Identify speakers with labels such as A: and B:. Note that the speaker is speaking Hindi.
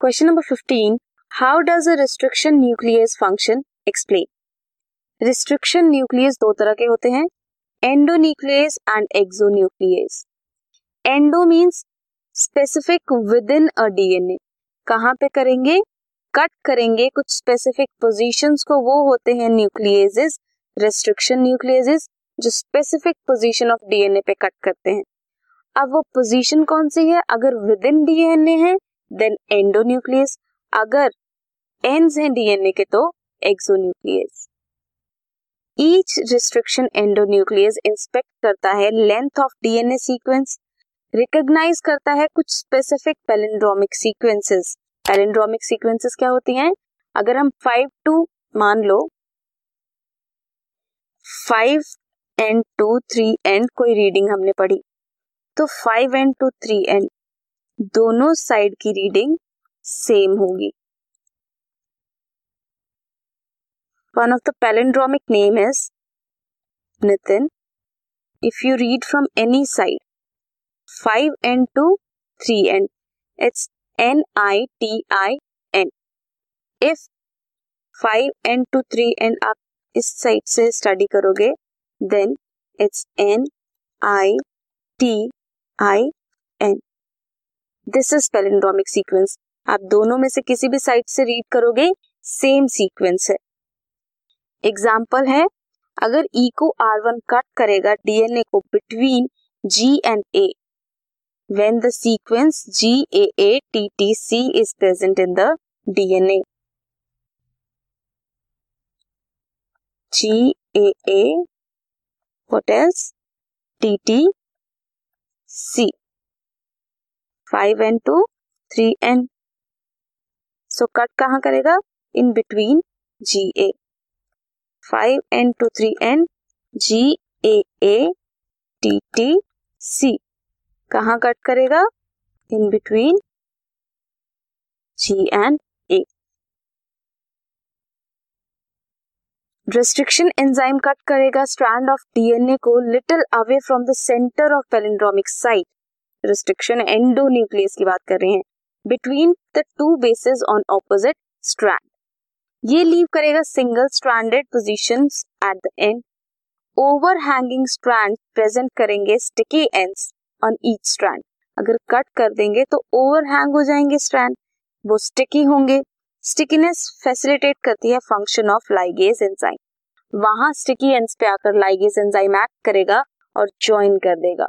A: Question number fifteen how does a restriction nuclease function explain restriction nuclease दो तरह के होते हैं. Endonuclease and exonuclease endo means specific within a DNA कहाँ पे करेंगे? कट करेंगे. कुछ स्पेसिफिक पोजीशंस को वो होते हैं न्यूक्लियस रेस्ट्रिक्शन न्यूक्लियस जो स्पेसिफिक पोजीशन ऑफ़ डीएनए पे कट करते हैं. अब वो पोजीशन कौन सी है? अगर विद इन डीएनए है देन एंडोन्यूक्लियस अगर एंड्स हैं डीएनए के तो exonuclease each restriction endonuclease inspect करता है length of DNA sequence recognise करता है कुछ specific palindromic sequences palindromic sequences क्या होती हैं? अगर हम फाइव टू मान लो five end to three end कोई रीडिंग हमने पढ़ी तो five end to three end दोनों साइड की रीडिंग सेम होगी। One of the palindromic name is Nitin if you read from any side five end to three end it's N I T I N if five end to three end आप इस साइड से स्टडी करोगे then it's N I T I N this is palindromic sequence आप दोनों में से किसी भी साइड से रीड करोगे सेम सीक्वेंस है एग्ज़ाम्पल है अगर E co R one cut करेगा डीएनए को between G and A when the sequence GAATTC is present in the DNA. GAA, what else? TTC. 5 and 2, 3 and. So cut कहाँ करेगा? In between GA. 5 and 2, 3 and GAA, TTC. कहा कट करेगा in between G and a restriction enzyme cut करेगा स्ट्रैंड ऑफ़ डीएनए को little away from the centre of palindromic site restriction endonuclease की बात कर रहे हैं between the two bases on opposite strand ये लीव करेगा single stranded position at the end overhanging strand present करेंगे sticky ends on each strand अगर कट कर देंगे तो ओवर हैंग हो जाएँगे स्ट्रैंड वो स्टिकी होंगे. स्टिकीनेस फैसिलिटेट करती है फ़ंक्शन ऑफ़ लाइगेज एंजाइम वहाँ स्टिकी एंड्स पे आकर लाइगेज एंजाइम एक्ट करेगा और ज्वाइन कर देगा.